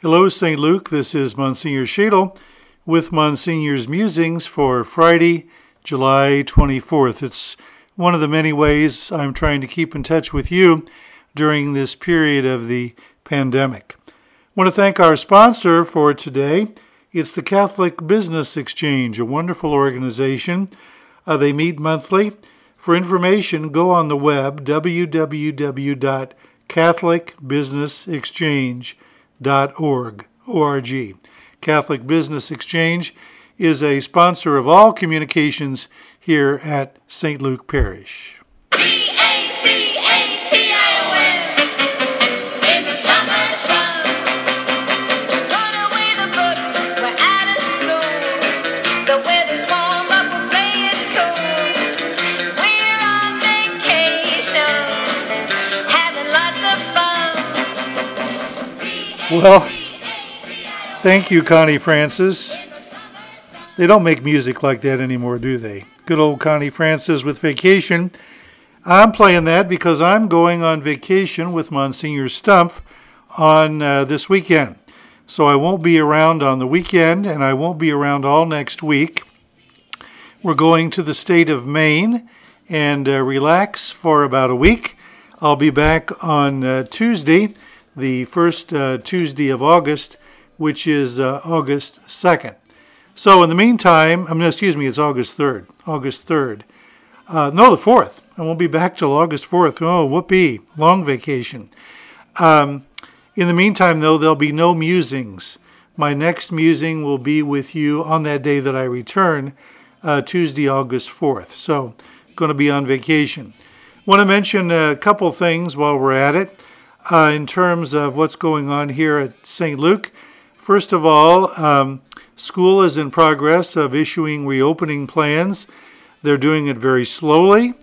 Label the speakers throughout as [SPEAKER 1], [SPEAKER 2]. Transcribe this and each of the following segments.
[SPEAKER 1] Hello, St. Luke. This is Monsignor Schaedel with Monsignor's Musings for Friday, July 24th. It's one of the many ways I'm trying to keep in touch with you during this period of the pandemic. I want to thank our sponsor for today. It's the Catholic Business Exchange, a wonderful organization. Uh, they meet monthly. For information, go on the web www.catholicbusinessexchange.com org. O-R-G. Catholic Business Exchange is a sponsor of all communications here at St. Luke Parish. Well, thank you, Connie Francis. They don't make music like that anymore, do they? Good old Connie Francis with vacation. I'm playing that because I'm going on vacation with Monsignor Stumpf on uh, this weekend. So I won't be around on the weekend and I won't be around all next week. We're going to the state of Maine and uh, relax for about a week. I'll be back on uh, Tuesday the first uh, Tuesday of August, which is uh, August 2nd. So in the meantime, I mean, excuse me, it's August 3rd. August 3rd. Uh, no, the 4th. I won't be back till August 4th. Oh, whoopee, long vacation. Um, in the meantime, though, there'll be no musings. My next musing will be with you on that day that I return, uh, Tuesday, August 4th. So, going to be on vacation. Want to mention a couple things while we're at it uh, in terms of what's going on here at St. Luke. First of all, um, school is in progress of issuing reopening plans. They're doing it very slowly,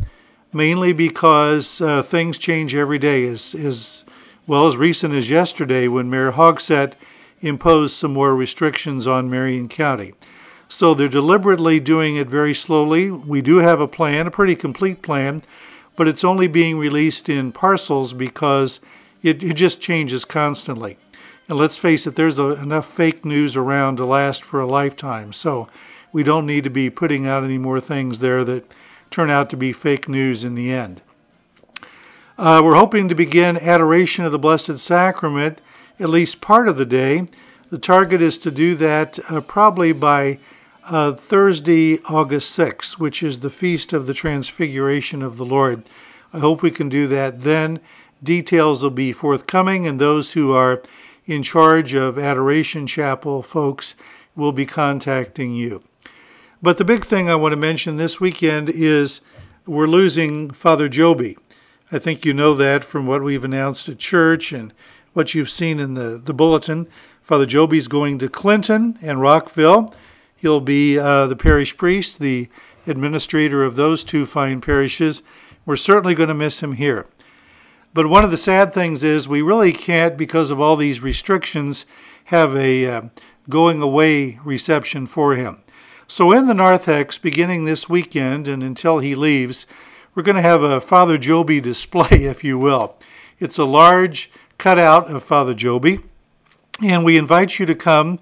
[SPEAKER 1] mainly because uh, things change every day, as, as well as recent as yesterday when Mayor Hogsett imposed some more restrictions on Marion County. So they're deliberately doing it very slowly. We do have a plan, a pretty complete plan, but it's only being released in parcels because it, it just changes constantly. And let's face it, there's a, enough fake news around to last for a lifetime. So we don't need to be putting out any more things there that turn out to be fake news in the end. Uh, we're hoping to begin adoration of the Blessed Sacrament at least part of the day. The target is to do that uh, probably by uh, Thursday, August 6th, which is the feast of the Transfiguration of the Lord. I hope we can do that then Details will be forthcoming, and those who are in charge of Adoration Chapel folks will be contacting you. But the big thing I want to mention this weekend is we're losing Father Joby. I think you know that from what we've announced at church and what you've seen in the, the bulletin. Father Joby's going to Clinton and Rockville. He'll be uh, the parish priest, the administrator of those two fine parishes. We're certainly going to miss him here. But one of the sad things is we really can't, because of all these restrictions, have a uh, going away reception for him. So in the narthex, beginning this weekend and until he leaves, we're going to have a Father Joby display, if you will. It's a large cutout of Father Joby, and we invite you to come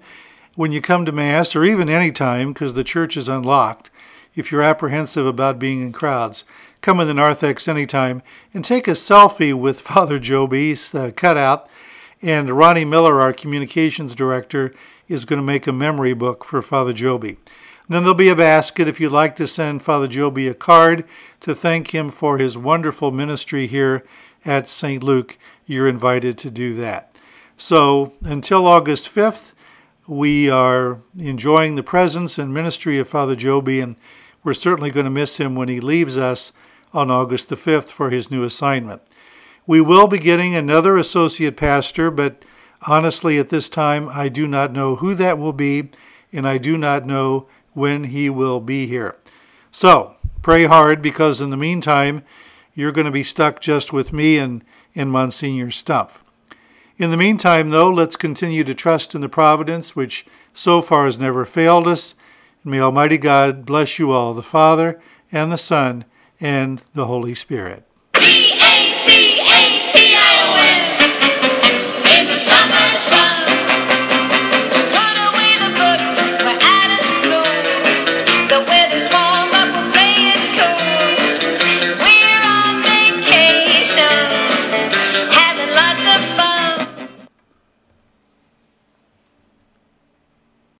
[SPEAKER 1] when you come to Mass, or even any time, because the church is unlocked, if you're apprehensive about being in crowds come in the narthex anytime and take a selfie with Father Joby's uh, cutout. And Ronnie Miller, our communications director, is going to make a memory book for Father Joby. Then there'll be a basket if you'd like to send Father Joby a card to thank him for his wonderful ministry here at St. Luke. You're invited to do that. So until August 5th, we are enjoying the presence and ministry of Father Joby, and we're certainly going to miss him when he leaves us on August the 5th for his new assignment. We will be getting another associate pastor, but honestly, at this time, I do not know who that will be, and I do not know when he will be here. So, pray hard because in the meantime, you're going to be stuck just with me and, and Monsignor Stumpf. In the meantime, though, let's continue to trust in the providence which so far has never failed us. And may Almighty God bless you all, the Father and the Son and the Holy Spirit.